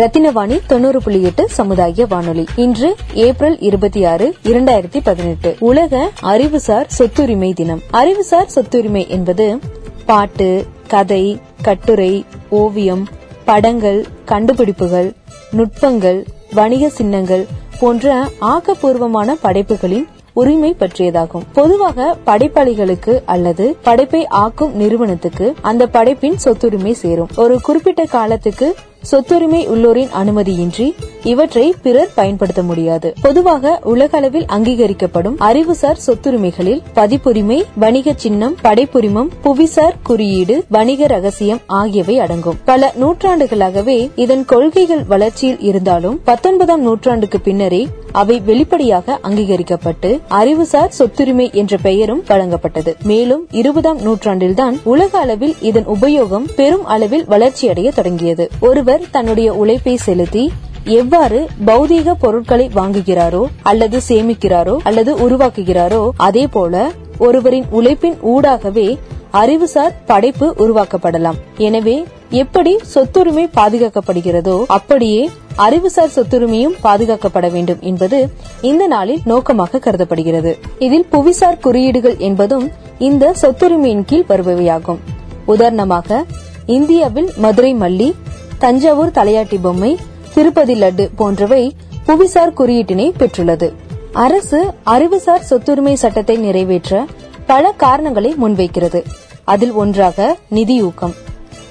ரத்தினவாணி தொண்ணூறு புள்ளி எட்டு சமுதாய வானொலி. இன்று ஏப்ரல் இருபத்தி ஆறு இரண்டாயிரத்தி பதினெட்டு. உலக அறிவுசார் சொத்துரிமை தினம். அறிவுசார் சொத்துரிமை என்பது பாட்டு கதை கட்டுரை ஓவியம் படங்கள் கண்டுபிடிப்புகள் நுட்பங்கள் வணிக சின்னங்கள் போன்ற ஆக்கப்பூர்வமான படைப்புகளின் உரிமை பற்றியதாகும். பொதுவாக படைப்பாளிகளுக்கு அல்லது படைப்பை ஆக்கும் நிறுவனத்துக்கு அந்த படைப்பின் சொத்துரிமை சேரும். ஒரு குறிப்பிட்ட காலத்துக்கு சொத்துரிமை உள்ளோரின் அனுமதியின்றி இவற்றை பிறர் பயன்படுத்த முடியாது. பொதுவாக உலக அளவில் அங்கீகரிக்கப்படும் அறிவுசார் சொத்துரிமைகளில் பதிப்புரிமை வணிக சின்னம் படைப்புரிமம் புவிசார் குறியீடு வணிக ரகசியம் ஆகியவை அடங்கும். பல நூற்றாண்டுகளாகவே இதன் கொள்கைகள் வளர்ச்சியில் இருந்தாலும் பத்தொன்பதாம் நூற்றாண்டுக்கு பின்னரே அவை வெளிப்படையாக அங்கீகரிக்கப்பட்டு அறிவுசார் சொத்துரிமை என்ற பெயரும் வழங்கப்பட்டது. மேலும் இருபதாம் நூற்றாண்டில்தான் உலக அளவில் இதன் உபயோகம் பெரும் அளவில் வளர்ச்சியடைய தொடங்கியது. ஒருவர் தன்னுடைய உழைப்பை செலுத்தி எவ்வாறு பௌதீக பொருட்களை வாங்குகிறாரோ அல்லது சேமிக்கிறாரோ அல்லது உருவாக்குகிறாரோ அதே போல ஒருவரின் உழைப்பின் ஊடாகவே அறிவுசார் படைப்பு உருவாக்கப்படலாம். எனவே எப்படி சொத்துரிமை பாதுகாக்கப்படுகிறதோ அப்படியே அறிவுசார் சொத்துரிமையும் பாதுகாக்கப்பட வேண்டும் என்பது இந்த நாளில் நோக்கமாக கருதப்படுகிறது. இதில் புவிசார் குறியீடுகள் என்பதும் இந்த சொத்துரிமையின் கீழ் வருபவையாகும். உதாரணமாக இந்தியாவில் மதுரை மல்லி தஞ்சாவூர் தலையாட்டி பொம்மை திருப்பதி லட்டு போன்றவை புவிசார் குறியீட்டினை பெற்றுள்ளது. அரசு அறிவுசார் சொத்துரிமை சட்டத்தை நிறைவேற்ற பல காரணங்களை முன்வைக்கிறது. அதில் ஒன்றாக நிதியூக்கம்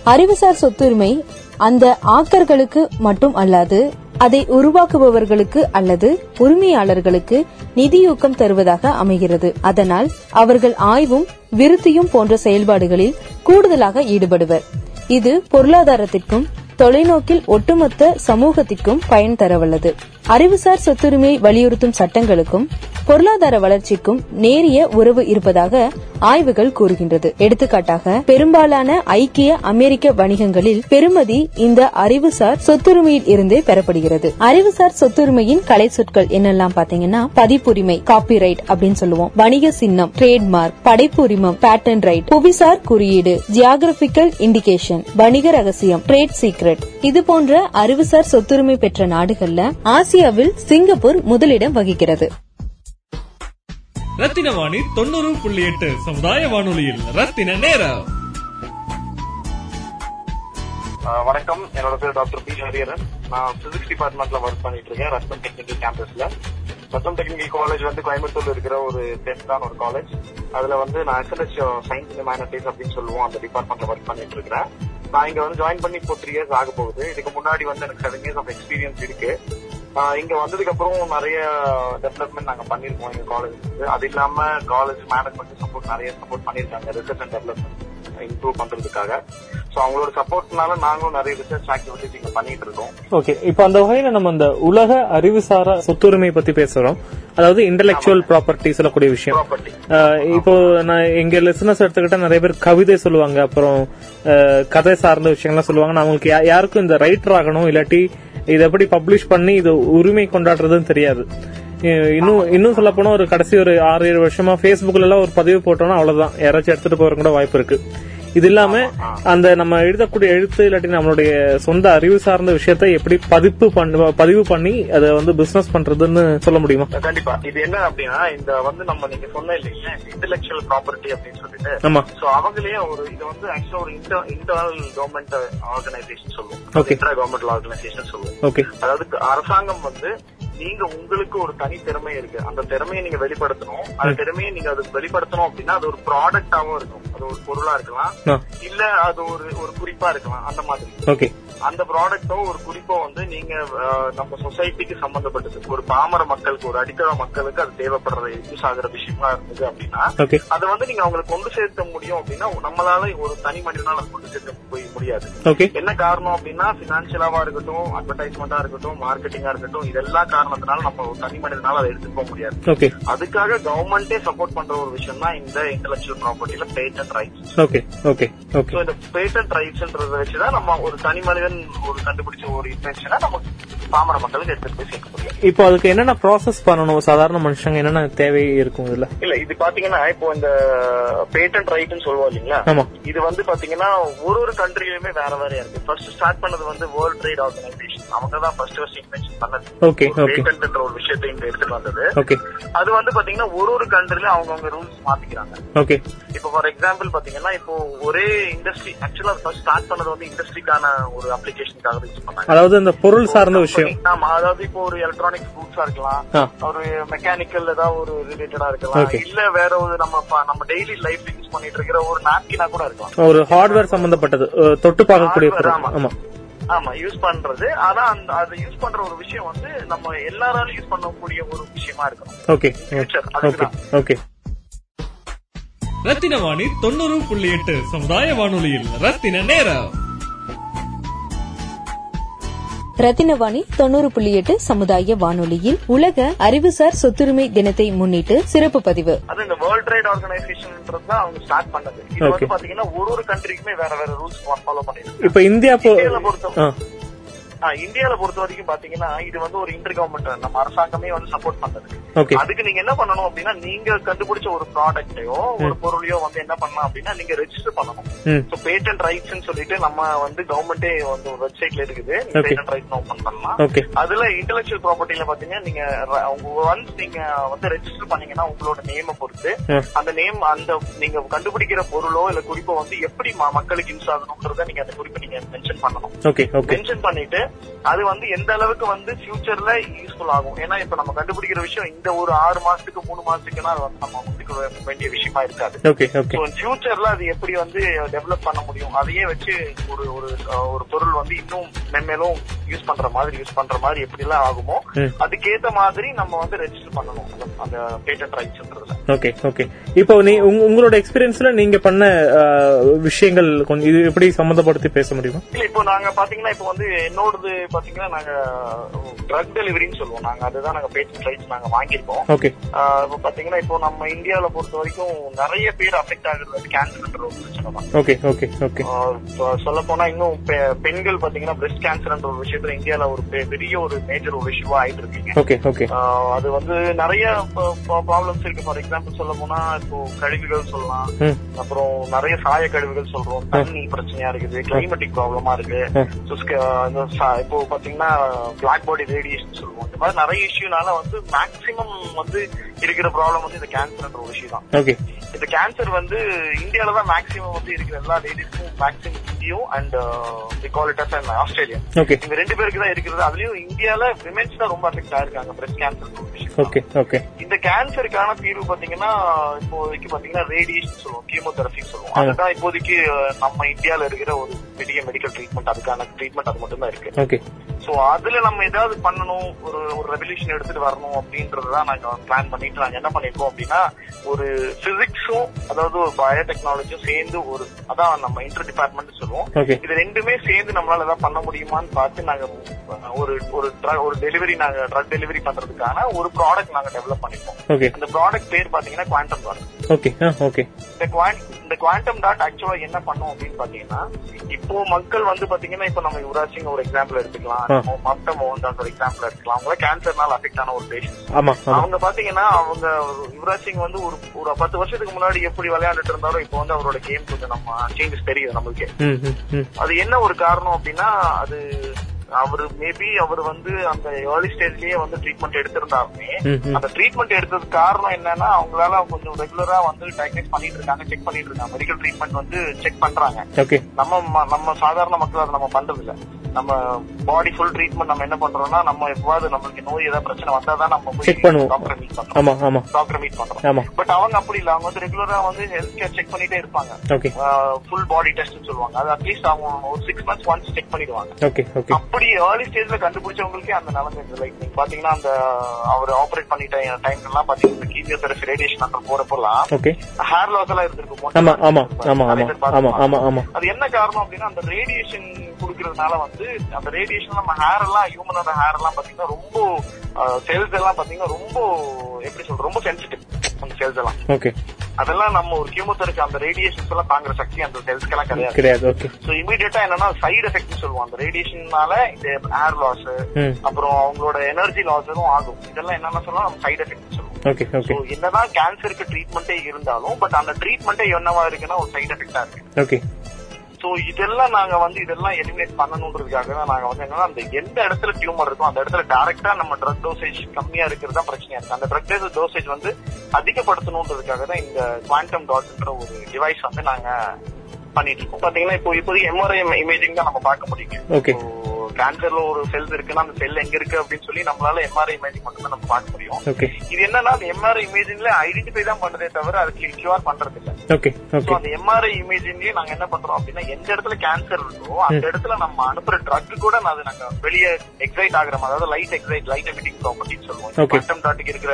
அறிவுசார் சொத்துரிமை அந்த ஆக்கர்களுக்கு மட்டும் அல்லாது அதை உருவாக்குபவர்களுக்கு அல்லது உரிமையாளர்களுக்கு நிதியூக்கம் தருவதாக அமைகிறது. அதனால் அவர்கள் ஆய்வும் விருத்தியும் போன்ற செயல்பாடுகளில் கூடுதலாக ஈடுபடுவர். இது பொருளாதாரத்திற்கும் தொலைநோக்கில் ஒட்டுமொத்த சமூகத்திற்கும் பயன் தரவல்லது. அறிவுசார் சொத்துரிமையை வலியுறுத்தும் சட்டங்களுக்கும் பொருளாதார வளர்ச்சிக்கும் நேரிய உறவு இருப்பதாக ஆய்வுகள் கூறுகின்றது. எடுத்துக்காட்டாக பெரும்பாலான ஐக்கிய அமெரிக்க வணிகங்களில் பெருமதி இந்த அறிவுசார் சொத்துரிமையில் இருந்தே பெறப்படுகிறது. அறிவுசார் சொத்துரிமையின் கலை சொற்கள் என்னெல்லாம் பாத்தீங்கன்னா பதிப்புரிமை காப்பிரைட் அப்படின்னு சொல்லுவோம். வணிக சின்னம் ட்ரேட்மார்க் படைப்பு உரிமம் பேட்டன் ரைட் புவிசார் குறியீடு ஜியாகிரபிக்கல் இண்டிகேஷன் வணிக ரகசியம் ட்ரேட் சீக்ரெட் இது போன்ற அறிவுசார் சொத்துரிமை பெற்ற நாடுகள்ல ஆசியாவில் சிங்கப்பூர் முதலிடம் வகிக்கிறது. ரத்தின வாணி தொண்ணூறு புள்ளி எட்டு சமுதாய வானொலியில் ரத்தின நேரம். வணக்கம். என்னோட பேர் டாக்டர் பி ஹரியரன் நான் பிசிக்ஸ் டிபார்ட்மெண்ட்ல ஒர்க் பண்ணிட்டு இருக்கேன் ரத்தம் டெக்னிக்கல் கேம்பஸ்ல ரத்தம் டெக்னிக்கல் காலேஜ் வந்து கோயம்புத்தூர்ல இருக்கிற ஒரு டென்த்தான ஒரு காலேஜ் அதுல வந்து நான் எஸ்எல்எஸ் சயின்ஸ் அண்ட் ஹியூமனிட்டிஸ் அப்படின்னு சொல்லுவோம் அந்த டிபார்ட்மெண்ட்ல ஒர்க் பண்ணிட்டு இருக்கிறேன். நான் இங்க வந்து ஜாயின் பண்ணி இப்போ த்ரீ இயர்ஸ் ஆக போகுது. இதுக்கு முன்னாடி வந்து எனக்கு செவன் இயர்ஸ் ஆஃப் எக்ஸ்பீரியன்ஸ் இருக்கு. இங்க வந்ததுக்கு அப்புறம் நிறைய டெவலப்மெண்ட் நாங்க பண்ணிருக்கோம் எங்க காலேஜ் அது இல்லாம காலேஜ் மேனேஜ்மெண்ட் சப்போர்ட் நிறைய சப்போர்ட் பண்ணிருக்காங்க ரிசர்ச் அண்ட் டெவலப்மெண்ட் இம்ப்ரூவ் பண்றதுக்காக. சோ அவங்களோட சப்போர்ட்னால நாங்களும் நிறைய ரிசர்ச் ஆக்டிவிட்டிஸ் இங்க பண்ணிட்டு இருக்கோம். ஓகே இப்போ அந்த வகையில நம்ம இந்த உலக அறிவுசாரா சொத்துரிமை பத்தி பேசுறோம். அதாவது இன்டெலெக்சுவல் ப்ராப்பர்ட்டி சொல்லக்கூடிய விஷயம். இப்போ நான் எங்க லிசனர்ஸ் எடுத்துக்கிட்டா நிறைய பேர் கவிதை சொல்லுவாங்க அப்புறம் கதை சார்ந்த விஷயங்கள்லாம் சொல்லுவாங்க. நான் அவங்களுக்கு யாருக்கும் இந்த ரைட்டர் ஆகணும் இல்லாட்டி இதை எப்படி பப்ளிஷ் பண்ணி இது உரிமை கொண்டாடுறதுன்னு தெரியாது. இன்னும் இன்னும் சொல்ல போனா ஒரு கடைசி ஒரு ஆறு ஏழு வருஷமா பேஸ்புக்ல எல்லாம் ஒரு பதிவு போட்டோம்னா அவ்வளவுதான். யாராச்சும் எடுத்துட்டு போற கூட வாய்ப்பு இருக்கு. இது இல்லாம அந்த நம்ம எழுதக்கூடிய எழுத்து இல்லாட்டி நம்மளுடைய சொந்த அறிவு சார்ந்த விஷயத்தை எப்படி பதிப்பு பண்ண பதிவு பண்ணி அதை வந்து பிசினஸ் பண்றதுன்னு சொல்ல முடியுமா? கண்டிப்பா. இது என்ன அப்படின்னா இந்த வந்து நம்ம நீங்க சொன்ன இல்லைங்களா இன்டெலெக்சுவல் ப்ராப்பர்ட்டி அப்படின்னு சொல்லிட்டு. ஆமா. சோ அவங்களே ஒரு இது வந்து ஆக்சுவலா ஒரு இன்டர்னல் கவர்மெண்ட் ஆர்கனைசேஷன் சொல்லுவோம். Okay. இன்டர் கவர்மெண்ட் ஆர்கனைசேஷன் சொல்லுவோம். ஓகே அதாவது அரசாங்கம் வந்து நீங்க உங்களுக்கு ஒரு தனி திறமை இருக்கு. அந்த திறமையை நீங்க வெளிப்படுத்தணும். அந்த திறமையை நீங்க அது வெளிப்படுத்தணும் அப்படின்னா அது ஒரு ப்ராடக்டாவும் இருக்கும். அது ஒரு பொருளா இருக்கலாம். இல்ல அது ஒரு ஒரு குறிப்பா இருக்கலாம். அந்த மாதிரி. ஓகே. அந்த ப்ராடக்ட்டோ ஒரு குறிப்போ வந்து நீங்க நம்ம சொசைட்டிக்கு சம்பந்தப்பட்டது. ஒரு பாமர மக்களுக்கு ஒரு அடித்தள மக்களுக்கு அது தேவைப்படுற யூஸ் ஆகுற விஷயமா இருந்தது அப்படின்னா அதை வந்து நீங்க அவங்களுக்கு கொண்டு சேர்த்த முடியும் அப்படின்னா நம்மளால ஒரு தனி மனிதனால கொண்டு சேர்க்க போய் முடியாது. என்ன காரணம் அப்படின்னா பினான்சியலாவா இருக்கட்டும் அட்வர்டைஸ்மெண்டா இருக்கட்டும் மார்க்கெட்டிங்கா இருக்கட்டும் இதெல்லாம் காரணத்தினால நம்ம ஒரு தனி மனிதனால அதை எடுத்துட்டு போக முடியாது. அதுக்காக கவர்மெண்டே சப்போர்ட் பண்ற ஒரு விஷயம் தான் இந்த intellectual ப்ராப்பர்ட்டில patent rights okay okay okay so இந்த பேட்டன்ட் ரைட்ஸ்ன்றத வச்சுதான் நம்ம ஒரு தனி மனிதன் ஒரு கண்டுபிடிச்ச ஒரு இன்வென்ஷனை நம்ம பாமர மக்களுக்கு எடுத்துட்டு போய் சேர்க்க முடியும். இப்போ அதுக்கு என்னென்ன ப்ராசஸ் பண்ணணும்? சாதாரண மனுஷங்க என்னென்ன தேவை இருக்கும் இதுல? இல்ல இது பாத்தீங்கன்னா இப்போ இந்த பேட்டன்ட் ரைட்னு சொல்லுவோம் இல்லைங்களா? ஆமா. இது வந்து பாத்தீங்கன்னா ஒரு ஒரு கண்ட்ரிலுமே வேற வேறையா இருக்கு. ஃபர்ஸ்ட் ஸ்டார்ட் பண்ணது வந்து வேர்ல்ட் ட்ரேட் ஆர்கனைசேஷன் அவங்க தான் ஃபர்ஸ்ட் ஃபர்ஸ்ட் இன்வென்ஷன் பண்ணது. Okay. பேட்டன்ட்ன்ற ஒரு விஷயத்தை இங்க எடுத்துட்டு வந்தது. ஓகே அது வந்து பாத்தீங்கன்னா ஒரு ஒரு கண்ட்ரில அவங்கவங்க ரூல்ஸ் மாத்திக்கிறாங்க. ஓகே இப்போ ஃபார் எக்ஸாம்பிள் பாத்தீங்கன்னா இப்போ ஒரே இண்டஸ்ட்ரி ஆக்சுவலா ஃபர்ஸ்ட் ஸ்டார்ட் பண்ணது வந்து இண்டஸ்ட்ரிக்கான ஒரு அப்ளிகேஷனுக்காக யூஸ் பண்ணாங்க. அதாவது இந்த பொருள் சார்ந்த விஷயம். ஆமா அதாவது இப்போ ஒரு எலக்ட்ரானிக் குட்ஸா இருக்கலாம். ஒரு மெக்கானிக்கல் ஏதாவது ஒரு ரிலேட்டடா இருக்கலாம். இல்ல வேற ஒரு நம்ம நம்ம டெய்லி லைஃப்ல யூஸ் பண்ணிட்டு இருக்கிற ஒரு நாப்கினா கூட இருக்கலாம். ஒரு ஹார்ட்வேர் சம்பந்தப்பட்டது தொட்டு பார்க்கக்கூடிய ஆமா. ஆமா. யூஸ் பண்றது. ஆனா அந்த அதை யூஸ் பண்ற ஒரு விஷயம் வந்து நம்ம எல்லாராலும் யூஸ் பண்ணக்கூடிய ஒரு விஷயமா இருக்கணும். Okay okay. Okay Rathinavani தொண்ணூறு புள்ளி எட்டு சமுதாய வானொலியில் ரத்தின நேரம். ரத்தினவாணி தொண்ணூறு புள்ளி எட்டு சமுதாய வானொலியில் உலக அறிவுசார் சொத்துரிமை தினத்தை முன்னிட்டு சிறப்பு பதிவு. அது இந்த வேர்ல்ட் ட்ரேட் ஆர்கனைசேஷன்ன்றது தான் அவங்க ஸ்டார்ட் பண்ணது. இது Okay. வந்து பாத்தீங்கன்னா ஒரு ஒரு கண்ட்ரிக்குமே வேற வேற ரூல்ஸ் ஃபாலோ பண்ணிருக்கு இப்போ இந்தியா பொறுத்த இந்தியால பொறுத்த வரைக்கும் பாத்தீங்கன்னா இது வந்து ஒரு இன்டர் கவர்மெண்ட் நம்ம அரசாங்கமே வந்து சப்போர்ட் பண்றது. அதுக்கு நீங்க என்ன பண்ணணும் அப்படின்னா நீங்க கண்டுபிடிச்ச ஒரு ப்ராடக்டையோ ஒரு பொருளையோ வந்து என்ன பண்ணலாம் அப்படின்னா நீங்க ரெஜிஸ்டர் பண்ணணும். ஸோ பேட்டன்ட் ரைட்ஸ் சொல்லிட்டு நம்ம வந்து கவர்மெண்டே வந்து ஒரு வெப்சைட்ல இருக்குது. Okay. பேட்டன்ட் ரைட்ஸ் ஓபன் பண்ணலாம். அதுல இன்டெலக்சுவல் ப்ராப்பர்ட்டில பாத்தீங்கன்னா நீங்க ஒன்ஸ் நீங்க வந்து ரெஜிஸ்டர் பண்ணீங்கன்னா உங்களோட நேம பொறுத்து. அந்த நேம் அந்த நீங்க கண்டுபிடிக்கிற பொருளோ இல்ல குறிப்போ வந்து எப்படி மக்களுக்கு யூஸ் ஆகணும்ன்றத நீங்க அந்த குறிப்பை நீங்க மென்ஷன் பண்ணணும். மென்ஷன் பண்ணிட்டு அது வந்து எந்த அளவுக்கு வந்து ஃபியூச்சர்ல யூஸ்ஃபுல் ஆகும்? ஏன்னா இப்ப நம்ம கண்டுபிடிக்கிற விஷயம் இந்த ஒரு ஆறு மாசத்துக்கு மூணு மாசத்துக்குன்னா அது வந்து நம்ம முடிக்க வேண்டிய விஷயமா இருக்காது. ஃபியூச்சர்ல அது எப்படி வந்து டெவலப் பண்ண முடியும்? அதையே வச்சு ஒரு ஒரு ஒரு பொருள் வந்து இன்னும் மென்மேலும் யூஸ் பண்ற மாதிரி யூஸ் பண்ற மாதிரி எப்படி எல்லாம் ஆகுமோ. அதுக்கேத்த மாதிரி நம்ம வந்து ரெஜிஸ்டர் பண்ணணும். அந்த- பேட்டன்ட் ரைட்ஸ்ன்றதுல ஓகே ஓகே இப்போ நீ உங்க- உங்களோட எக்ஸ்பீரியன்ஸ்ல நீங்க பண்ண விஷயங்கள் கொஞ்சம் இது எப்படி சம்பந்தப்படுத்தி பேச முடியுமா? இல்ல இப்போ நாங்க பாத்தீங்கன்னா இப்போ வந்து என்னோடது பாத்தீங்கன்னா நாங்க ட்ரக் டெலிவரின்னு சொல்லுவோம். நாங்க அதுதான் நாங்க பேட்டன்ட் ரைட்ஸ் நாங்க வாங்கியிருக்கோம். ஓகே இப்போ பாத்தீங்கன்னா இப்போ நம்ம இந்தியாவில பொறுத்த வரைக்கும் நிறைய பேர் அஃபெக்ட் ஆகுறது வந்து கேன்சர்ன்ற ஒரு பிரச்சனை தான். ஓகே ஓகே ஓகே சொல்ல போனா இன்னும் பெண்கள் பாத்தீங்கன்னா பிரஸ்ட் கேன்சர்ன்ற ஒரு விஷயத்துல இந்தியால ஒரு பெரிய ஒரு மேஜர் ஒரு இஷ்யூவா ஆயிட்டு இருக்கீங்க ஓகே ஓகே அது வந்து நிறைய ப்ராப்ளம்ஸ் இருக்கு. ஃபார் எக்ஸாம்பிள் சொல்ல போனா இப்போ கழிவுகள் சொல்லலாம். அப்புறம் நிறைய சாய கழிவுகள் சொல்றோம் தண்ணி பிரச்சனையா இருக்குது. கிளைமேட்டிக் ப்ராப்ளமா இருக்கு. இப்போ பாத்தீங்கன்னா பிளாக் பாடி ரேடியேஷன் சொல்லுவோம். இந்த மாதிரி நிறைய இஷ்யூனால வந்து மேக்சிமம் வந்து இருக்கிற ப்ராப்ளம் வந்து இந்த கேன்சர்ன்ற ஒரு விஷயம் தான். இந்த கேன்சர் வந்து இந்தியால தான் மேக்ஸிமம் வந்து இருக்கிற எல்லா லேடிஸ்க்கும் மேக்ஸிமம் இந்தியும் அண்ட் காலிட்டஸ் அண்ட் ஆஸ்திரேலியா இந்த ரெண்டு பேருக்கு தான் இருக்கிறது. அதுலயும் இந்தியால விமென்ஸ் தான் ரொம்ப அஃபெக்ட் ஆயிருக்காங்க பிரஸ்ட் கேன்சர் இந்த கேன்சருக்கான தீர்வு பாத்தீங்கன்னா இப்போதைக்கு பாத்தீங்கன்னா ரேடியேஷன் சொல்லுவோம். கீமோதெரபி. அதுதான் இப்போதைக்கு நம்ம இந்தியால இருக்கிற ஒரு பெரிய மெடிக்கல் ட்ரீட்மெண்ட் அதுக்கான ட்ரீட்மெண்ட் அது மட்டும் தான் இருக்கு சோ அதுல நம்ம ஏதாவது பண்ணணும் ஒரு ஒரு ரெவல்யூஷன் எடுத்துட்டு வரணும் அப்படின்றதுதான் நாங்க பிளான் பண்ணிட்டு நாங்க என்ன பண்ணிருக்கோம் அப்படின்னா ஒரு பிசிக்ஸும் அதாவது ஒரு பயோடெக்னாலஜியும் சேர்ந்து ஒரு அதான் நம்ம இன்டர் டிபார்ட்மெண்ட் சொல்லுவோம். இது ரெண்டுமே சேர்ந்து நம்மளால ஏதாவது பண்ண முடியுமான்னு பார்த்து நாங்க ஒரு ஒரு ஒரு டெலிவரி நாங்க ட்ரக் டெலிவரி பண்றதுக்கான ஒரு ப்ராடக்ட் நாங்க டெவலப் பண்ணிருக்கோம் ஓகே அந்த ப்ராடக்ட் பேர் பாத்தீங்கன்னா குவாண்டம் டாட் ஓகே ஓகே இந்த குவான் இந்த குவாண்டம் டாட் ஆக்சுவலா என்ன பண்ணும் அப்படின்னு பாத்தீங்கன்னா இப்போ மக்கள் வந்து பாத்தீங்கன்னா இப்போ நம்ம யுவராஜ் சிங் ஒரு எக்ஸாம்பிள் எடுத்துக்கலாம். மொத்த மோகன்தாஸ் ஒரு எக்ஸாம்பிள் எடுக்கலாம் அவங்க கேன்சர்னால அஃபெக்ட் ஆன ஒரு பேஷண்ட் ஆமா அவங்க பாத்தீங்கன்னா அவங்க யுவராஜ் சிங் வந்து ஒரு ஒரு பத்து வருஷத்துக்கு முன்னாடி எப்படி விளையாண்டுட்டு இருந்தாரோ இப்போ வந்து அவரோட கேம் கொஞ்சம் நம்ம சேஞ்சஸ் தெரியுது நம்மளுக்கு. அது என்ன ஒரு காரணம் அப்படின்னா அது அவர் மேபி அவர் வந்து அந்த ஏர்லி ஸ்டேஜ்லயே வந்து ட்ரீட்மெண்ட் எடுத்திருந்தாலுமே ம், ம். அந்த ட்ரீட்மெண்ட் எடுத்ததுக்கு காரணம் என்னன்னா அவங்களால கொஞ்சம் ரெகுலரா வந்து டயக்னைஸ் பண்ணிட்டு இருக்காங்க செக் பண்ணிட்டு இருக்காங்க. மெடிக்கல் ட்ரீட்மெண்ட் வந்து செக் பண்றாங்க. நம்ம நம்ம சாதாரண மக்கள் அதை நம்ம பண்றது இல்ல நம்ம பாடி ஃபுல் ட்ரீட்மெண்ட் நம்ம என்ன பண்றோம்னா நம்ம எவ்வாறு நம்மளுக்கு நோய் ஏதாவது பிரச்சனை வந்தாதான் நம்ம போய். டாக்டரை மீட் பண்றோம். டாக்டரை மீட் பண்றோம். பட் அவங்க அப்படி இல்ல. அவங்க வந்து ரெகுலரா வந்து ஹெல்த் கேர் செக் பண்ணிட்டே இருப்பாங்க. ஃபுல் பாடி டெஸ்ட் சொல்லுவாங்க. அது அட்லீஸ்ட் அவங்க ஒரு சிக்ஸ் மந்த்ஸ் ஒன்ஸ் செக் பண்ணிடுவாங்க. ஓகே அப்படி ஏர்லி ஸ்டேஜ்ல கண்டுபிடிச்சவங்களுக்கே அந்த நிலைமை இருந்தது லைக் நீங்க பாத்தீங்கன்னா அந்த அவர் ஆபரேட் பண்ணிட்ட டைம் எல்லாம் பாத்தீங்கன்னா கீமியோதெரபி ரேடியேஷன் அந்த போறப்பெல்லாம் ஹேர் லாஸ் எல்லாம் இருந்திருக்கும் ஆமா ஆமா ஆமா ஆமா நிறைய பேர் ஆமா பார்த்திருப்பாங்க. ஆமா ஆமா. அது என்ன காரணம் அப்படின்னா அந்த ரேடியேஷன் குடுக்கறதுனால வந்து அந்த ரேடியேஷன் நம்ம ஹேர் எல்லாம் ஹியூமனோட ஹேர் எல்லாம் பாத்தீங்கன்னா ரொம்ப செல்ஸ் எல்லாம் பாத்தீங்கன்னா ரொம்ப எப்படி சொல்றது ரொம்ப சென்சிட்டிவ் அந்த செல்ஸ் எல்லாம் ஓகே அதெல்லாம் நம்ம ஒரு கீமோதெரபி அந்த ரேடியேஷன்ஸ் எல்லாம் தாங்குற சக்தி அந்த செல்ஸ்க்கு எல்லாம் கிடையாது கிடையாது ஓகே சோ இமீடியட்டா என்னன்னா சைடு எஃபெக்ட் சொல்லுவோம். அந்த ரேடியேஷன்னால இந்த ஹேர் லாஸ் அப்புறம் அவங்களோட எனர்ஜி லாஸும் ஆகும். இதெல்லாம் என்னன்னா சொல்லலாம் நம்ம சைடு எஃபெக்ட் சொல்லுவோம். ஓகே So, ஓகே என்னதான் கேன்சருக்கு ட்ரீட்மெண்ட்டே இருந்தாலும் பட் அந்த ட்ரீட்மெண்ட்டே என்னவா இருக்குன்னா ஒரு சைடு எஃபெக்டா இருக்கு. ஓகே சோ இதெல்லாம் நாங்க வந்து இதெல்லாம் எலிமினேட் பண்ணணுன்றதுக்காக தான் நாங்க வந்து என்னன்னா அந்த எந்த இடத்துல டியூமர் இருக்கோ அந்த இடத்துல டைரக்டா நம்ம ட்ரக் டோசேஜ் கம்மியா இருக்கிறது தான் பிரச்சனையா இருக்கு. அந்த ட்ரக் டோசேஜ் வந்து அதிகப்படுத்தணுன்றதுக்காக தான் இந்த குவாண்டம் டாட்ன்ற ஒரு டிவைஸ் வந்து நாங்க பண்ணிட்டு இருக்கோம். பாத்தீங்கன்னா இப்போ இப்போதைக்கு எம்ஆர்ஐ இமேஜிங் தான் நம்ம பார்க்க முடியும். கேன்சர்ல ஒரு செல்ஸ் இருக்குன்னா அந்த செல் எங்க இருக்கு அப்படின்னு சொல்லி நம்மளால எம்ஆர்ஐ இமேஜிங் மட்டும் நம்ம பார்க்க முடியும். இது என்னன்னா அந்த எம்ஆர்ஐ இமேஜிங்ல ஐடென்டிஃபை தான் பண்றதே தவிர அதுக்கு கியூஆர் பண்றது இல்ல அந்த எம்ஆர்ஐ இமேஜிங்லயே நாங்க என்ன பண்றோம் அப்படின்னா எந்த இடத்துல கேன்சர் இருக்கோ அந்த இடத்துல நம்ம அனுப்புற ட்ரக் கூட அது நாங்க வெளியே எக்ஸைட் ஆகுற மாதிரி அதாவது லைட் எக்ஸைட் லைட் எமிட்டிங் ப்ராப்பர்ட்டின்னு சொல்லுவோம். குவாண்டம் டாட்டுக்கு இருக்கிற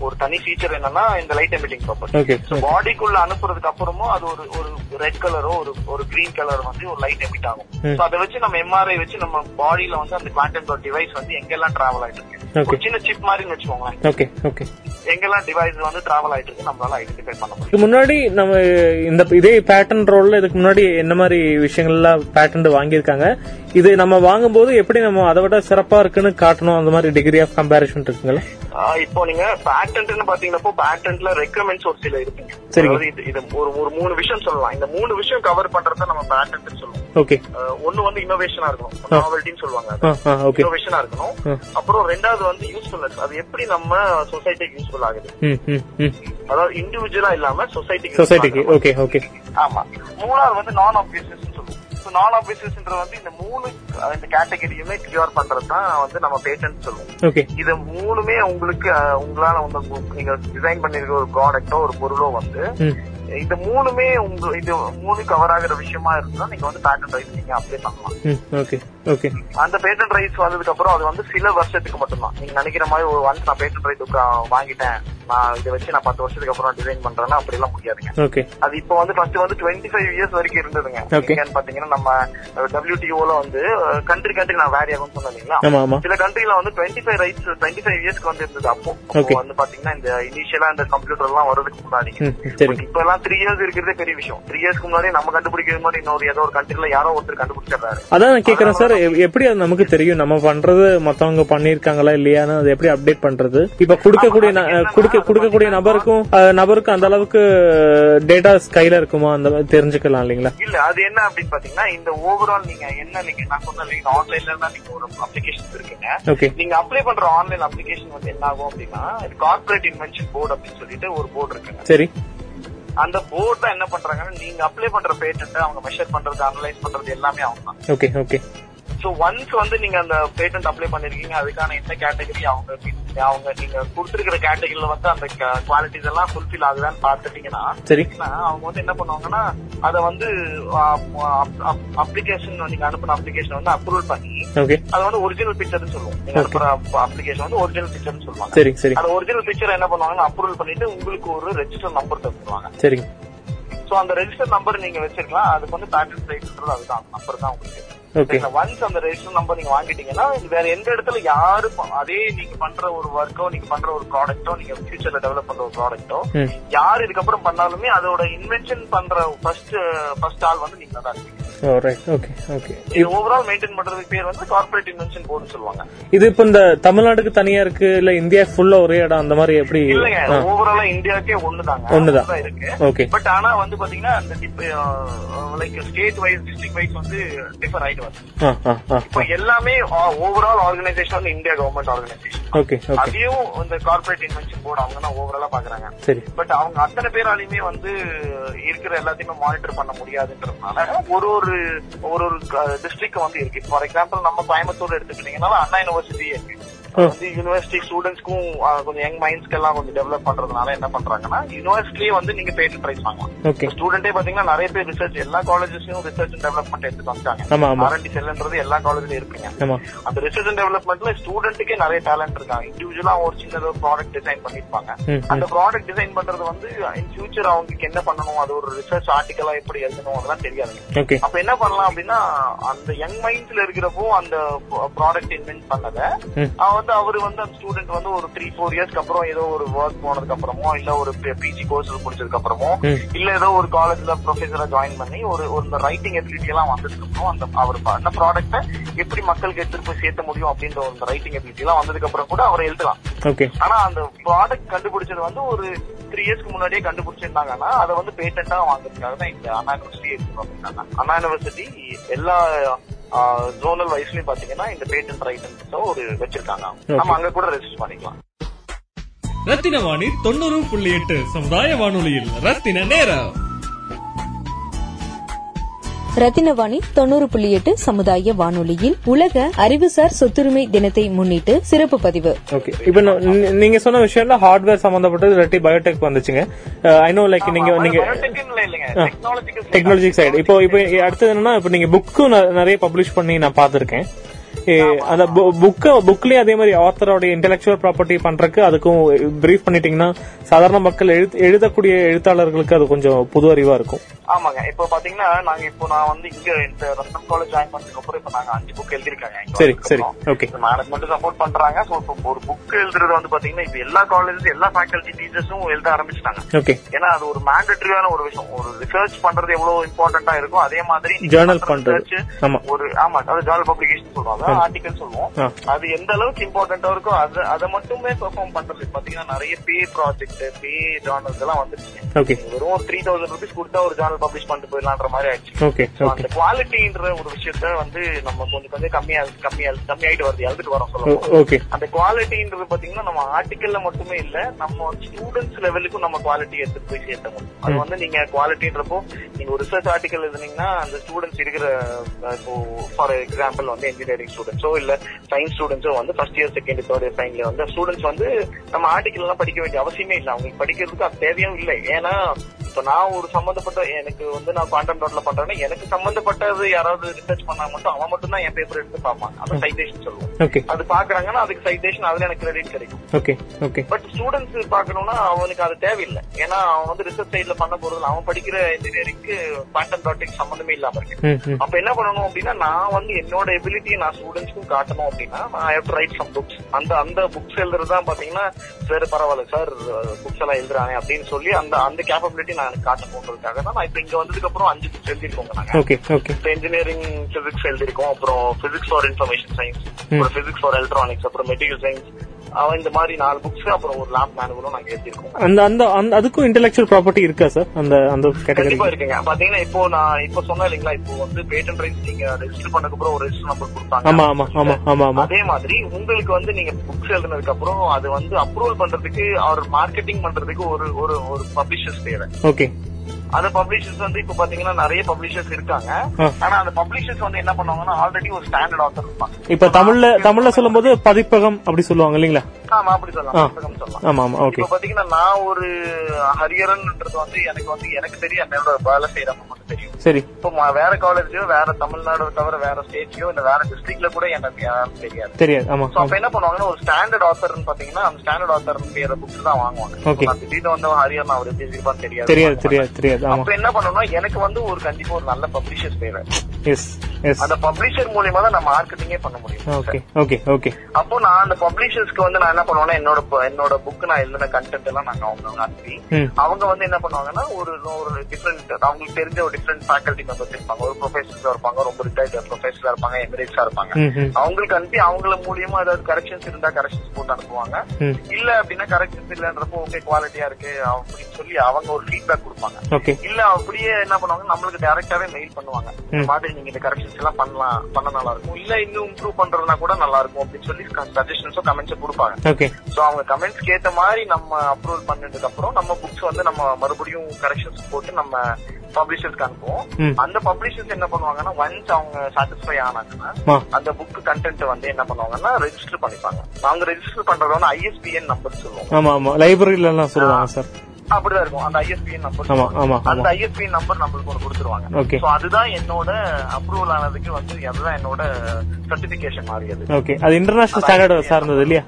ஒரு தனி ஃபீச்சர் என்னன்னா இந்த லைட் எமிட்டிங் ப்ராப்பர்ட்டி பாடிக்குள்ள அனுப்புறதுக்கு அப்புறமும் அது ஒரு ஒரு ரெட் கலரோ ஒரு ஒரு கிரீன் கலர் வந்து ஒரு லைட் எமிட் ஆகும். அதை வச்சு நம்ம எம்ஆர்ஐ வச்சு நம்ம பாடியில வந்து அந்த குவாண்டம் டாட் டிவைஸ் வந்து எங்கெல்லாம் டிராவல் ஆயிட்டு இருக்கு சின்ன சிப் மாதிரின்னு வச்சுக்கோங்களேன். ஓகே ஓகே எங்கெல்லாம் டிவைஸ் வந்து டிராவல் ஆயிட்டு இருக்கு நம்மளால ஐடென்டிஃபை பண்ண முடியும். முன்னாடி நம்ம இந்த இதே பேட்டன் ரோல்ல இதுக்கு முன்னாடி என்ன மாதிரி விஷயங்கள்லாம் பேட்டன் வாங்கியிருக்காங்க? இது நம்ம வாங்கும்போது எப்படி நம்ம அதை விட சிறப்பா இருக்குன்னு காட்டணும்? அந்த மாதிரி டிகிரி ஆஃப் கம்பேரிஷன் இருக்குங்களா? இப்போ நீங்க பேட்டன்ட்னு பாத்தீங்கன்னா பேட்டன்ட்ல ரெக்கமெண்ட்ஸ் ஒரு சில சரிங்க. அதாவது இது ஒரு ஒரு மூணு விஷயம் சொல்லலாம். இந்த மூணு விஷயம் கவர் பண்றத நம்ம பேட்டன்ட் சொல்லுவோம். ஓகே ஒண்ணு வந்து இன்னோவேஷனா இருக்கணும். நாவல்ட்டின்னு சொல்லுவாங்க இன்னோவேஷனா இருக்கணும். அப்புறம் ரெண்டாவது வந்து யூஸ்ஃபுல்னஸ் அது எப்படி நம்ம சொசைட்டிக்கு யூஸ்ஃபுல் ஆகுது? அதாவது இண்டிவிஜுவலா இல்லாம சொசைட்டிக்கு சொசைட்டிக்கு ஓகே ஓகே ஆமா. மூணாவது வந்து நான் ஆப்வியஸ்னஸ் சொல்லுவோம் நான் ஆப்வியஸ்ன்றது வந்து இந்த மூணு இந்த கேட்டகரியுமே கிளியர் பண்றது தான் வந்து நம்ம பேட்டன்ட் சொல்லுவோம். இது மூணுமே உங்களுக்கு உங்களால வந்து நீங்க டிசைன் பண்ணிருக்க ஒரு ப்ராடக்ட்டோ ஒரு பொருளோ வந்து இந்த மூணுமே உங்க இது மூணு கவர் ஆகுற விஷயமா இருந்தா நீங்க வந்து பேட்டன் ரைஸ் நீங்க அப்ளை பண்ணலாம். ஓகே ஓகே அந்த பேட்டன் ரைஸ் வந்ததுக்கு அப்புறம் அது வந்து சில வருஷத்துக்கு மட்டும்தான். நீங்க நினைக்கிற மாதிரி ஒரு ஒன்ஸ் நான் பேட்டன் ரைட் வாங்கிட்டேன். நான் இதை வச்சு நான் பத்து வருஷத்துக்கு அப்புறம் டிசைன் பண்றேன்னா அப்படி எல்லாம் முடியாதுங்க அது இப்போ வந்து ஃபர்ஸ்ட் வந்து டுவெண்ட்டி ஃபைவ் இயர்ஸ் வரைக்கும் இருந்ததுங்க. Okay. எங்கன்னு பாத்தீங்கன்னா நம்ம டபிள்யூடிஓல வந்து கண்ட்ரி கண்ட்ரி நான் வேற ஆகும் ஆமா சில கண்ட்ரில வந்து twenty five rights twenty five இயர்ஸ்க்கு வந்து இருந்தது அப்போ வந்து பாத்தீங்கன்னா இந்த இனிஷியலா இந்த கம்ப்யூட்டர் எல்லாம் வர்றதுக்கு முன்னாடி. இப்ப எல்லாம் த்ரீ இயர்ஸ் இருக்கிறதே பெரிய விஷயம். த்ரீ இயர்ஸ்க்கு முன்னாடி நம்ம கண்டுபிடிக்கிறது மாதிரி இன்னொரு ஏதோ ஒரு கண்ட்ரில யாரோ ஒருத்தர் கண்டுபிடிச்சிடுறாரு. அதான் நான் கேக்குறேன் சார். எப்படி அது நமக்கு தெரியும்? நம்ம பண்றது மத்தவங்க பண்ணிருக்காங்களா இல்லையான்னு அது எப்படி அப்டேட் பண்றது? இப்ப குடுக்கக்கூடிய குடுக்க குடுக்கக்கூடிய நபருக்கும் நபருக்கும் அந்த அளவுக்கு டேட்டாஸ் கையில இருக்குமா? அந்த தெரிஞ்சுக்கலாம் இல்லைங்களா? இல்ல அது என்ன அப்படின்னு பாத்தீங்கன்னா இந்த ஓவரால் நீங்க என்ன நீங்க நான் சொன்ன ஆன்லைன்ல தான் நீங்க ஒரு அப்ளிகேஷன் இருக்குங்க. ஓகே நீங்க அப்ளை பண்ற ஆன்லைன் அப்ளிகேஷன் வந்து என்ன ஆகும் அப்படின்னா கார்பரேட் இன்வென்ஷன் போர்டு அப்படின்னு சொல்லிட்டு ஒரு போர்டு இருக்குங்க. சரி. அந்த போர்ட் தான் என்ன பண்றாங்கன்னா நீங்க அப்ளை பண்ற பேட்டன்ட் அவங்க மெஷர் பண்றது அனலைஸ் பண்றது எல்லாமே அவங்க தான். ஓகே ஓகே சோ ஒன்ஸ் வந்து நீங்க அந்த பேட்டன்ட் அப்ளை பண்ணிருக்கீங்க அதுக்கான என்ன கேட்டகரி அவங்க அவங்க நீங்க கொடுத்திருக்கிற கேட்டகரியில வந்து அந்த குவாலிட்டிஸ் எல்லாம் ஃபுல்ஃபில் ஆகுதான்னு பாத்துட்டீங்கன்னா சரி. அவங்க வந்து என்ன பண்ணுவாங்கன்னா அத வந்து அப்ளிகேஷன் நீங்க அனுப்பின அப்ளிகேஷன் வந்து அப்ரூவல் பண்ணி அது வந்து ஒரிஜினல் பிக்சர்னு சொல்லுவோம். நீங்க அனுப்புற அப்ளிகேஷன் வந்து ஒரிஜினல் பிக்சர்னு சொல்லுவாங்க. சரி சரி. அந்த ஒரிஜினல் பிக்சர் என்ன பண்ணுவாங்கன்னா அப்ரூவல் பண்ணிட்டு உங்களுக்கு ஒரு ரெஜிஸ்டர் நம்பர் தந்துருவாங்க. சரிங்க. சோ அந்த ரெஜிஸ்டர் நம்பர் நீங்க வச்சிருக்கலாம். அதுக்கு வந்து பேட்டர்ன் ரைட்ன்றது அதுதான். நம்பர் தான் உங்களுக்கு. ஒன்ஸ் அந்த ரெஜிஸ்டர் நம்பர் நீங்க வாங்கிட்டீங்கன்னா வேற எந்த இடத்துல யாரு அதே நீங்க பண்ற ஒரு ஒர்க்கோ நீங்க பண்ற ஒரு ப்ராடக்ட்டோ நீங்க ஃபியூச்சர்ல டெவலப் பண்ற ஒரு ப்ராடக்ட்டோ யார் இதுக்கப்புறம் பண்ணாலுமே அதோட இன்வென்ஷன் பண்ற ஃபர்ஸ்ட் ஃபர்ஸ்ட் ஆள் வந்து நீங்க தான் இது ஓவரால் மெயின்டைன் பண்றதுக்கு பேர் வந்து கார்பரேட் இன்வென்ஷன் போர்டுன்னு சொல்லுவாங்க. இது இப்ப இந்த தமிழ்நாடுக்கு தனியா இருக்கு இல்ல இந்தியா ஃபுல்லா ஒரே இடம் அந்த மாதிரி எப்படி? இல்லங்க ஓவராலா இந்தியாக்கே ஒண்ணுதாங்க. ஒண்ணுதான். ஒண்ணுதான் இருக்கு. ஓகே பட் ஆனா வந்து பாத்தீங்கன்னா இந்த like state wise district wise வந்து டிஃபர் ஆயிட்டு வருது. இப்போ எல்லாமே ஓவரால் ஆர்கனைசேஷன் வந்து India government organisation okay okay அதையும் இந்த கார்பரேட் இன்வென்ஷன் போர்டு அவங்க தான் ஓவராலா பாக்குறாங்க. சரி. பட் அவங்க அத்தனை பேராலையுமே வந்து இருக்கிற எல்லாத்தையுமே மானிட்டர் பண்ண முடியாதுன்றதுனால ஒரு ஒரு ஒரு ஒரு டிஸ்ட்ரிக்ட் வந்து இருக்கு. ஃபார் எக்ஸாம்பிள் நம்ம கோயம்புத்தூர் எடுத்துக்கிட்டீங்கன்னா அண்ணா யூனிவர்சிட்டி இருக்கு. வந்து யூனிவர்சிட்டி ஸ்டூடெண்ட்ஸ்க்கும் கொஞ்சம் யங் மைண்ட்ஸ்க்கு எல்லாம் கொஞ்சம் டெவலப் பண்றதுனால என்ன பண்றாங்கன்னா யூனிவர்சிட்டியே வந்து நீங்க பேட்டன் பிரைஸ் வாங்கலாம். ஸ்டூடெண்டே பாத்தீங்கன்னா நிறைய பேர் ரிசர்ச் எல்லா காலேஜஸ்லயும் ரிசர்ச் டெவலப்மெண்ட் எடுத்து வந்துட்டாங்க. ஆர்என்டி செல்ன்றது எல்லா காலேஜ்லயும் இருக்குங்க. அந்த ரிசர்ச் அண்ட் டெவலப்மெண்ட்ல ஸ்டூடெண்ட்டுக்கே நிறைய டேலண்ட் இருக்காங்க. இண்டிவிஜுவலா ஒரு சின்ன ஒரு ப்ராடக்ட் டிசைன் பண்ணிருப்பாங்க அந்த ப்ராடக்ட் டிசைன் பண்றது வந்து இன் ஃபியூச்சர் அவங்களுக்கு என்ன பண்ணணும் அது ஒரு ரிசர்ச் ஆர்டிகலா எப்படி எழுதணும் அதெல்லாம் தெரியாது அப்ப என்ன பண்ணலாம் அப்படின்னா அந்த யங் மைண்ட்ஸ்ல இருக்கிறப்போ அந்த ப்ராடக்ட் இன்வென்ட் பண்ணத ம். அவன் வந்து அவரு வந்து அந்த ஸ்டூடெண்ட் வந்து ஒரு த்ரீ ஃபோர் இயர்ஸ்க்கு அப்புறம் ஏதோ ஒரு ஒர்க் போனதுக்கு அப்புறமோ இல்ல ஒரு பிஜி கோர்ஸ் முடிச்சதுக்கு அப்புறமோ. இல்ல ஏதோ ஒரு காலேஜ்ல ப்ரொஃபஸரா ஜாயின் பண்ணி ஒரு ஒரு ரைட்டிங் எபிலிட்டி எல்லாம் வந்ததுக்கு அப்புறம் அந்த அவர் பண்ண ப்ராடக்ட்டை எப்படி மக்களுக்கு எடுத்துட்டு போய் சேர்த்த முடியும் அப்படின்ற ஒரு ரைட்டிங் எபிலிட்டி எல்லாம் வந்ததுக்கு அப்புறம் கூட அவர் எழுதலாம். ஆனா அந்த ப்ராடக்ட் கண்டுபிடிச்சது வந்து ஒரு த்ரீ இயர்ஸ்க்கு முன்னாடியே கண்டுபிடிச்சிருந்தாங்கன்னா அதை வந்து பேட்டண்டா வாங்குறதுக்காக தான் இந்த அண்ணா யூனிவர்சிட்டி அண்ணா யூனிவர்சிட்டி எல்லா ஜோனல் வைஸ்லயும் பாத்தீங்கன்னா இந்த பேட்டன்ட் ரைட் ஒரு வச்சிருக்காங்க. நம்ம அங்க கூட ரெஜிஸ்டர் பண்ணிக்கலாம். ரத்தின வாணி தொண்ணூறு புள்ளி எட்டு சமுதாய வானொலியில் ரத்தின நேரம். ரத்தினவாணி தொண்ணூறு புள்ளி எட்டு சமுதாய வானொலியில் உலக அறிவுசார் சொத்துரிமை தினத்தை முன்னிட்டு சிறப்பு பதிவு. ஓகே இப்போ நீங்க சொன்ன விஷயம்ல ஹார்ட்வேர் சம்பந்தப்பட்டது இல்லாட்டி பயோடெக் வந்துச்சுங்க. ஐ நோ லைக் நீங்க நீங்க பயோடெக்னு இல்லைங்க. டெக்னாலஜிக்கல் டெக்னாலஜி சைடு இப்போ இப்போ அடுத்தது என்னன்னா இப்போ நீங்க புக்கும் நிறைய பப்ளிஷ் பண்ணி நான் பார்த்திருக்கேன். ஏ, அந்த புக்க புக்லயே அதே மாதிரி ஆத்தரோட இன்டெலெக்சுவல் ப்ராப்பர்ட்டி பண்றதுக்கு அதுக்கும் பிரீஃப் பண்ணிட்டீங்கன்னா சாதாரண மக்கள் எழுத்- எழுதக்கூடிய எழுத்தாளர்களுக்கு அது கொஞ்சம் புது அறிவா இருக்கும். ஆமாங்க. இப்போ பாத்தீங்கன்னா நாங்க இப்போ நான் வந்து இங்க இந்த ரத்தம் காலேஜ் ஜாயின் பண்ணதுக்கு அப்புறம் இப்போ நாங்க அஞ்சு புக் எழுதிருக்காங்க சரி சரி. ஓகே மேனேஜ்மெண்ட் சப்போர்ட் பண்றாங்க. ஸோ இப்போ ஒரு புக் எழுதுறது வந்து பாத்தீங்கன்னா இப்போ எல்லா காலேஜஸ் எல்லா ஃபேக்கல்டி டீச்சர்ஸும் எழுத ஆரம்பிச்சிட்டாங்க. ஓகே ஏன்னா அது ஒரு மேண்டட்டரியான ஒரு விஷயம். ஒரு ரிசர்ச் பண்றது எவ்வளவு இம்பார்ட்டன்டா இருக்கும் அதே மாதிரி பண்ற பண்றது. ஒரு ஆமா அது ஜார்னல் பப்ளிகேஷன் சொல்லுவாங்க ஆர்டிகல் சொல்லுவோம். அது எந்த அளவுக்கு இம்பார்ட்டன்டா இருக்கோ அது அதை மட்டுமே பெர்ஃபார்ம் பண்றது. பாத்தீங்கன்னா நிறைய பே ப்ராஜெக்ட் பே ஜார்னல்ஸ் எல்லாம் வந்துருச்சு. வெறும் த்ரீ தௌசண்ட் ருபீஸ் கொடுத்தா ஒரு ஜார்னல் பப்ளிஷ் பண்ணிட்டு போயிடலான்ற மாதிரி ஆயிடுச்சு. அந்த குவாலிட்டின்ற ஒரு விஷயத்த வந்து நம்ம கொஞ்சம் கொஞ்சம் கம்மியா கம்மியா கம்மியாயிட்டு வருது. எழுதிட்டு வரோம் சொல்லுவோம் அந்த குவாலிட்டின்றது பாத்தீங்கன்னா நம்ம ஆர்டிக்கல்ல மட்டுமே இல்ல நம்ம ஸ்டூடெண்ட்ஸ் லெவலுக்கும் நம்ம குவாலிட்டி எடுத்துட்டு போய் சேர்த்த முடியும். அது வந்து நீங்க குவாலிட்டின்றப்போ நீங்க ஒரு ரிசர்ச் ஆர்டிக்கல் எழுதுனீங்கன்னா அந்த ஸ்டூடெண்ட்ஸ் இருக்கிற இப்போ ஃபார் எக்ஸாம்பிள் வந்து இன்ஜினியரிங் ஸ்டூடெண்ட்ஸோ இல்ல சயின்ஸ் ஸ்டூடெண்ட்ஸோ வந்து first year second third year final வந்து ஸ்டூடெண்ட்ஸ் வந்து நம்ம ஆர்டிக்கல் எல்லாம் படிக்க வேண்டிய அவசியமே இல்லை. அவங்களுக்கு படிக்கிறதுக்கு அது தேவையும் இல்லை. ஏன்னா இப்ப நான் ஒரு சம்பந்தப்பட்ட எனக்கு வந்து நான் குவாண்டம் டாட்ல பண்றேன்னா எனக்கு சம்பந்தப்பட்டது யாராவது ரிசர்ச் பண்ணா மட்டும் அவன் மட்டும் தான் என் பேப்பர் எடுத்து பார்ப்பான். அதை சைட்டேஷன் சொல்லுவோம். அது பாக்குறாங்கன்னா அதுக்கு சைட்டேஷன் அதுல எனக்கு கிரெடிட் கிடைக்கும். பட் ஸ்டூடெண்ட்ஸ் பாக்கணும்னா அவனுக்கு அது தேவையில்லை. ஏன்னா அவன் வந்து ரிசர்ச் சைட்ல பண்ண போறது அவன் படிக்கிற இன்ஜினியரிங்க்கு குவாண்டம் டாட்டிக் சம்பந்தமே இல்லாம இருக்கு. அப்ப என்ன பண்ணணும் அப்படின்னா நான் வந்து என்னோட எபிலிட்டியை நான் ஸ்டூடெண்ட்ஸ்க்கும் காட்டணும் அப்படின்னா நான் have to write some books அந்த அந்த புக்ஸ் எழுதுறது தான் பாத்தீங்கன்னா சார் பரவாயில்ல சார் புக்ஸ் எல்லாம் எழுதுறாங்க அப்படின்னு சொல்லி அந்த அந்த கேப்பபிலிட்டி நான் எனக்கு காட்ட போன்றதுக்காக தான் நான் இப்ப இங்க வந்ததுக்கு அப்புறம் அஞ்சு புக்ஸ் எழுதிருக்கோங்க நாங்க. இன்ஜினியரிங் பிசிக்ஸ் எழுதிருக்கோம் அப்புறம் பிசிக்ஸ் ஃபார் இன்ஃபர்மேஷன் சயின்ஸ் அப்புறம் பிசிக்ஸ் ஃபார் எலக்ட்ரானிக்ஸ் அப்புறம் மெட்டீரியல் சயின்ஸ் அவன் இந்த மாதிரி நாலு புக்ஸ் அப்புறம் ஒரு லேப் மேனுவலும் நாங்க எழுதிருக்கோம் அந்த அந்த அந்த அதுக்கும் இன்டெலெக்சுவல் ப்ராப்பர்ட்டி இருக்கா சார் அந்த அந்த கேட்டகரி கண்டிப்பா இருக்குங்க. பாத்தீங்கன்னா இப்போ நான் இப்போ சொன்னேன் இல்லைங்களா இப்போ வந்து பேட்டன் ரைட்ஸ் நீங்க ரெஜிஸ்டர் பண்ணதுக்கு அப்புறம் ஒரு ரெஜிஸ்டர் நம்பர் கொடுத்தாங்க. ஆமா ஆமா ஆமா ஆமா ஆமா. அதே மாதிரி உங்களுக்கு வந்து நீங்க புக்ஸ் எழுதுனதுக்கு அப்புறம் அது வந்து அப்ரூவல் பண்றதுக்கு அவர் மார்க்கெட்டிங் பண்றதுக்கு ஒரு ஒரு ஒரு பப்ளிஷர்ஸ் தேவை. ஓகே அந்த பப்ளிஷர்ஸ் வந்து இப்ப பாத்தீங்கன்னா நிறைய பப்ளிஷர்ஸ் இருக்காங்க. ஆனா அந்த பப்ளிஷர்ஸ் வந்து என்ன பண்ணுவாங்கன்னா ஆல்ரெடி ஒரு ஸ்டாண்டர்ட் ஆத்தர் இருப்பாங்க. இப்ப தமிழ்ல தமிழ்ல சொல்லும்போது பதிப்பகம் அப்படி சொல்லுவாங்க இல்லீங்களா? ஆமா அப்படி. சொல்லலாம். சொல்லலாம். ஆமா ஆமா ஓகே இப்ப பாத்தீங்கன்னா நான் ஒரு ஹரியரன்ன்றது வந்து எனக்கு வந்து எனக்கு தெரியும் என்னோட வேலை செய்யறவங்க மட்டும் தெரியும். சரி. இப்போ வேற காலேஜோ வேற தமிழ்நாடு தவிர வேற ஸ்டேட்லயோ இல்ல வேற டிஸ்ட்ரிக்ட்ல கூட எனக்கு தெரியாது. தெரியாது ஆமா. அப்ப என்ன பண்ணுவாங்கன்னா ஒரு ஸ்டாண்டர்ட் ஆத்தர்னு பாத்தீங்கன்னா அந்த ஸ்டாண்டர்ட் ஆத்தர் பேர புக்ஸ் தான் வாங்குவாங்க. திடீர்னு வந்து ஹரியர் அவர் எப்படி தெரியாது. தெரியாது தெரியாது தெரியாது. அப்ப என்ன பண்ணணும்னா எனக்கு வந்து ஒரு கண்டிப்பா ஒரு நல்ல பப்ளிஷர்ஸ் தேவை. அந்த பப்ளிஷர் மூலியமா தான் நம்ம மார்க்கெட்டிங்கே பண்ண முடியும். ஓகே அப்போ நான் அந்த பப்ளிஷர்ஸ்க்கு வந்து நான் என்ன பண்ணுவேன்னா என்னோட என்னோட புக் நான் எழுதின கண்டென்ட் எல்லாம் நாங்க அவங்க அனுப்பி அவங்க வந்து என்ன பண்ணுவாங்கன்னா ஒரு ஒரு டிஃப்ரெண்ட் அவங்களுக்கு தெரிஞ்ச ஒரு டிஃப்ரெண்ட் ஃபேக்கல்டி மெம்பர்ஸ் இருப்பாங்க. ஒரு ப்ரொஃபசர்ஸா இருப்பாங்க ரொம்ப ரிட்டையர்ட் ப்ரொஃபசரா இருப்பாங்க எமிரேட்ஸா இருப்பாங்க. அவங்களுக்கு அனுப்பி அவங்கள மூலியமா ஏதாவது கரெக்ஷன்ஸ் இருந்தா கரெக்ஷன்ஸ் போட்டு அனுப்புவாங்க. இல்ல அப்படின்னா கரெக்ஷன்ஸ் இல்லன்றப்போ ஓகே குவாலிட்டியா இருக்கு அப்படின்னு சொல்லி அவங்க ஒரு ஃபீட்பேக் கொடுப்பாங்க. இல்ல அப்படியே என்ன பண்ணுவாங்க நம்மளுக்கு டைரக்டாவே மெயில் பண்ணுவாங்க. இந்த மாதிரி நீங்க இந்த கரெக்ஷன்ஸ் எல்லாம் பண்ணலாம் பண்ண நல்லா இருக்கும். இல்ல இன்னும் இம்ப்ரூவ் பண்றதுனா கூட நல்லா இருக்கும் அப்படின்னு சொல்லி சஜஷன்ஸோ கமெண்ட்ஸோ கொடுப்பாங்க. ஓகே சோ அவங்க கமெண்ட்ஸ்க்கு ஏத்த மாதிரி நம்ம அப்ரூவல் பண்ணதுக்கு அப்புறம் நம்ம புக்ஸ் வந்து நம்ம மறுபடியும் கரெக்ஷன்ஸ் போட்டு நம்ம பப்ளிஷர்ஸ்க்கு அனுப்புவோம். அந்த பப்ளிஷர்ஸ் என்ன பண்ணுவாங்கன்னா ஒன்ஸ் அவங்க சாட்டிஸ்ஃபை ஆனாங்கன்னா அந்த புக் கண்டென்ட் வந்து என்ன பண்ணுவாங்கன்னா ரெஜிஸ்டர் பண்ணிப்பாங்க. அவங்க ரெஜிஸ்டர் பண்றது வந்து ஐஎஸ்பிஎன் நம்பர் சொல்லுவோம் ஆமா ஆமா. லைப்ரரியில எல்லாம் சொல்லுவாங்க சார் அப்படிதான் இருக்கும். அந்த ஐஎஸ்பிஎன் நம்பர் அந்த ஆமா. ஐஎஸ்பிஎன் நம்பர் நம்மளுக்கு ஒன்று கொடுத்துருவாங்க. சோ அதுதான் என்னோட அப்ரூவல் ஆனதுக்கு வந்து அதுதான் என்னோட சர்டிபிகேஷன் அது ஓகே அது இன்டர்நேஷனல் ஸ்டாண்டர்ட் சார்ந்தது இல்லையா?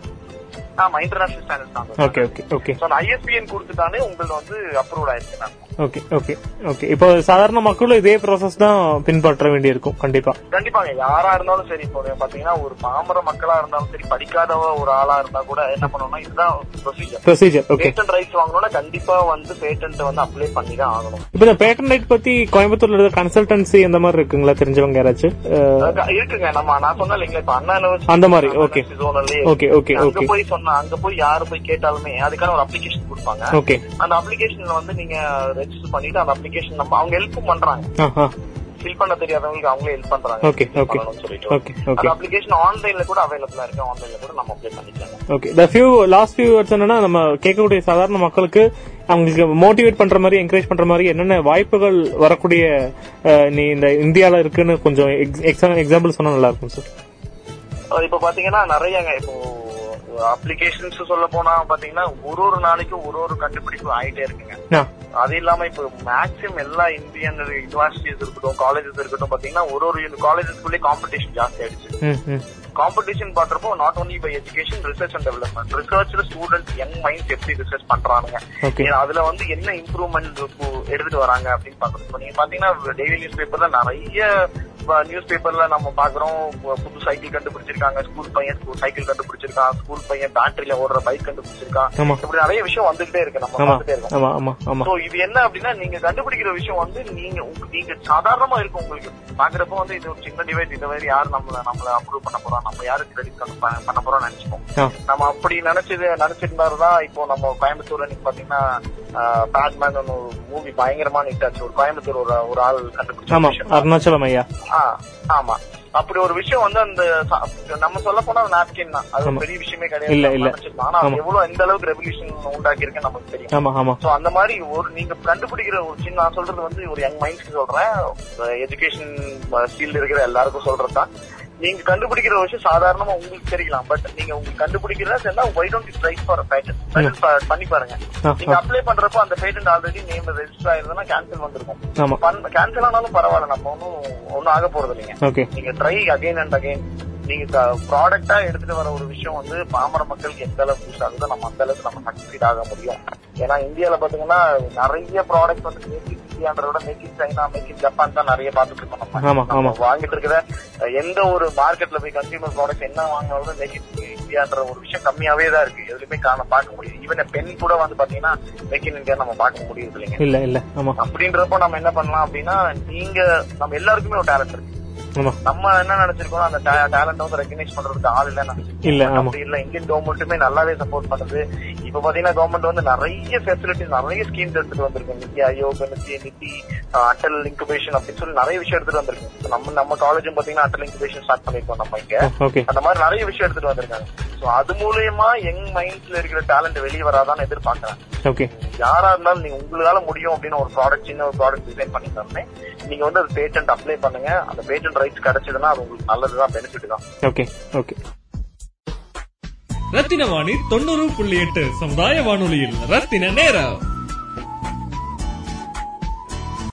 ஆமா இன்டர்நேஷனல் ஸ்டாண்டர்ட் தான் ஓகே ஓகே ஓகே அந்த ஐஎஸ்பிஎன் கொடுத்துட்டாலே உங்களுக்கு வந்து அப்ரூவல் ஆயிருக்கு மேம் ஓகே ஓகே ஓகே இப்போ சாதாரண மக்களும் இதே ப்ராசஸ் தான் பின்பற்ற வேண்டியிருக்கும் கண்டிப்பா. கண்டிப்பாங்க யாரா இருந்தாலும் சரி இப்போ பாத்தீங்கன்னா ஒரு பாமர மக்களா இருந்தாலும் சரி படிக்காதவ ஒரு ஆளா இருந்தா கூட என்ன பண்ணணும்னா இதுதான் procedure procedure okay patent rights வாங்கணும்னா கண்டிப்பா வந்து பேட்டன்ட் வந்து அப்ளை பண்ணி தான் ஆகணும். இப்போ இந்த பேட்டன் ரைட் பத்தி கோயம்புத்தூர்ல இருக்க கன்சல்டன்சி அந்த மாதிரி இருக்குங்களா? தெரிஞ்சவங்க யாராச்சும்? இருக்குங்க. நம்ம நான் சொன்னேன் இல்லைங்களா இப்ப அண்ணா யூனிவர்சிட்டி அந்த மாதிரி, ஓகே ஓகே அங்க ஓகே போய் சொன்னா அங்க போய் யாரு போய் கேட்டாலுமே அதுக்கான ஒரு அப்ளிகேஷன் கொடுப்பாங்க. ஓகே அந்த அப்ளிகேஷன்ல வந்து நீங்க ரெஜிஸ்டர் பண்ணிட்டு அந்த அப்ளிகேஷன் நம்ம அவங்க ஹெல்ப் பண்றாங்க. ஃபில் பண்ண தெரியாதவங்களுக்கு அவங்களே ஹெல்ப் பண்றாங்க. Okay. பண்ணணும்னு சொல்லிட்டு. ஓகே ஓகே அப்ளிகேஷன் ஆன்லைன்ல கூட அவைலபிளா இருக்கு. ஆன்லைன்ல கூட நம்ம அப்ளை பண்ணிக்கலாம். Okay the few last few words என்னன்னா நம்ம கேட்கக்கூடிய சாதாரண மக்களுக்கு அவங்களுக்கு மோட்டிவேட் பண்ற மாதிரி என்கரேஜ் பண்ற மாதிரி என்னென்ன வாய்ப்புகள் வரக்கூடிய நீ இந்த இந்தியால இருக்குன்னு கொஞ்சம் எக்ஸாம்பிள் சொன்னா நல்லா இருக்கும் சார் இப்ப பாத்தீங்கன்னா நிறையங்க இப்போ அப்ளிகேஷன்ஸ் சொல்ல போனா பாத்தீங்கன்னா ஒரு ஒரு நாளைக்கும் ஒரு ஒரு கண்டுபிடிப்பு ஆயிட்டே இருக்குங்க. அது இல்லாம இப்போ மேக்ஸிமம் எல்லா இந்தியன் யூனிவர்சிட்டிஸ் இருக்கட்டும் காலேஜஸ் இருக்கட்டும் பாத்தீங்கன்னா ஒரு ஒரு காலேஜஸ்குள்ளே காம்படிஷன் ஜாஸ்தி ஆயிடுச்சு. காம்படிஷன் பாக்குறப்போ not only by education research and development ரிசர்ச்ல students young minds எப்படி ரிசர்ச். ஏன்னா அதுல வந்து என்ன இம்ப்ரூவ்மெண்ட் எடுத்துட்டு வராங்க அப்படின்னு பாக்குறோம் நீங்க பாத்தீங்கன்னா டெய்லி நியூஸ் பேப்பர்ல நிறைய நியூஸ் பேப்பர்ல நம்ம பாக்குறோம் புது சைக்கிள் கண்டுபிடிச்சிருக்காங்க. ஸ்கூல் பையன் சைக்கிள் கண்டுபிடிச்சிருக்கான். ஸ்கூல் பையன் பேட்டரியில ஓடுற பைக் கண்டுபிடிச்சிருக்கான். இப்படி நிறைய விஷயம் வந்துகிட்டே இருக்கு. நம்ம பார்த்துட்டே இருக்கோம். சோ இது என்ன அப்படின்னா நீங்க கண்டுபிடிக்கிற விஷயம் வந்து நீங்க நீங்க சாதாரணமா இருக்கும் உங்களுக்கு. பாக்குறப்போ வந்து இது ஒரு சின்ன டிவைஸ் இந்த மாதிரி யாரு நம்மள நம்மள அப்ரூவ் பண்ண போறோம் நம்ம யாரு கிரெடிட் பண்ண போறோம் நினைச்சுப்போம். நம்ம அப்படி நினைச்சது நினைச்சிருந்தாருதான் இப்போ நம்ம கோயம்புத்தூர்ல நீங்க பாத்தீங்கன்னா பேட்மேன் ஒரு மூவி பயங்கரமான ஹிட் ஆச்சு. ஒரு கோயம்புத்தூர் ஒரு ஒரு ஆள் கண்டுபிடிச்ச. அருணாச்சலம் ஐயா. ஆ, ஆமா. அப்படி ஒரு விஷயம் வந்து அந்த நம்ம சொல்ல போனா நாப்கின் தான். அது. பெரிய விஷயமே கிடையாது. ஆனா. எவ்வளவு எந்த அளவுக்கு ரெவல்யூஷன் உண்டாக்கி இருக்குன்னு நமக்கு தெரியும். சோ அந்த மாதிரி ஒரு நீங்க கண்டுபிடிக்கிற ஒரு சின்ன நான் சொல்றது வந்து ஒரு யங் மைண்ட்ஸ்க்கு சொல்றேன். எஜுகேஷன் ஃபீல்டு இருக்கிற எல்லாருக்கும் சொல்றதுதான். நீங்க கண்டுபிடிக்கிற விஷயம் சாதாரணமா உங்களுக்கு தெரியலாம் பட் நீங்க உங்களுக்கு கண்டுபிடிக்கிறதா சேர்ந்தா why don't try for patent patent பண்ணி பாருங்க. நீங்க. அப்ளை பண்றப்போ அந்த பேட்டன்ட் ஆல்ரெடி நேம் ரெஜிஸ்டர் ஆயிருந்தா கேன்சல் வந்திருக்கும். கேன்சல் ஆனாலும் பரவாயில்ல நம்ம ஒன்னும் ஒன்னும் ஆக போறது இல்லைங்க நீங்க ட்ரை அகைன் அண்ட் அகைன் நீங்க ப்ராடக்டா எடுத்துட்டு வர ஒரு விஷயம் வந்து பாமர மக்களுக்கு எந்த அளவுக்கு யூஸ் ஆகுதோ நம்ம அந்த அளவுக்கு நம்ம சக்சீட் ஆக முடியும். ஏன்னா இந்தியால பாத்தீங்கன்னா நிறைய ப்ராடக்ட் வந்து மேக் இன் இந்தியான்றத விட make in China make in Japan தான் நிறைய பார்த்துட்டு இருக்கோம் நம்ம. வாங்கிட்டு இருக்கிற எந்த ஒரு மார்க்கெட்ல போய் கன்சியூமர் ப்ராடக்ட் என்ன வாங்கினாலும் மேக் இன் இந்தியான்ற ஒரு விஷயம் கம்மியாவே தான் இருக்கு. எதுலயுமே காண பார்க்க முடியுது. ஈவன் பென் கூட வந்து பாத்தீங்கன்னா மேக் இன் இந்தியா நம்ம பார்க்க முடியுது இல்லைங்க. இல்ல இல்ல. அப்படின்றப்போ நம்ம என்ன பண்ணலாம் அப்படின்னா நீங்க நம்ம எல்லாருக்குமே ஒரு டேலண்ட் இருக்கு. நம்ம என்ன நினைச்சிருக்கோம் அந்த டேலண்ட் வந்து ரெகனைஸ் பண்றதுக்கு ஆள் இல்ல இல்ல. அப்படி இல்ல. இந்தியன் கவர்மெண்ட்டுமே நல்லாவே சப்போர்ட் பண்ணுது. இப்ப பாத்தீங்கன்னா கவர்மெண்ட் வந்து நிறைய ஃபெசிலிட்டிஸ் நிறைய ஸ்கீம்ஸ் எடுத்துட்டு வந்திருக்கு நித்தி ஆயோக் நித்தி நிதி அஹ், அட்டல் இன்குபேஷன் அப்படின்னு சொல்லி நிறைய விஷயம் எடுத்துட்டு வந்திருக்கு நம்ம நம்ம காலேஜும் பாத்தீங்கன்னா அட்டல் இன்குபேஷன் ஸ்டார்ட் பண்ணிருக்கோம் நம்ம இங்க. அந்த மாதிரி நிறைய விஷயம் எடுத்துட்டு வந்திருக்காங்க. சோ அது மூலியமா யங் மைண்ட்ஸ்ல இருக்கிற டேலண்ட் வெளியே வராதான்னு எதிர்பார்க்கறேன் ஓகே யாரா இருந்தாலும் நீங்க உங்களால முடியும் அப்படின்னு ஒரு ப்ராடக்ட் சின்ன ஒரு ப்ராடக்ட் டிசைன் பண்ணி தரேன். நீங்க வந்து அது பேட்டன்ட் அப்ளை பண்ணுங்க. அந்த பேட்டன்ட் ரைட்ஸ் கிடைச்சதுன்னா அது உங்களுக்கு நல்லதுதான் பெனிஃபிட் தான். ஓகே ஓகே ரத்தின வாணி தொண்ணூறு புள்ளி எட்டு சமுதாய வானொலியில் ரத்தின நேரம்.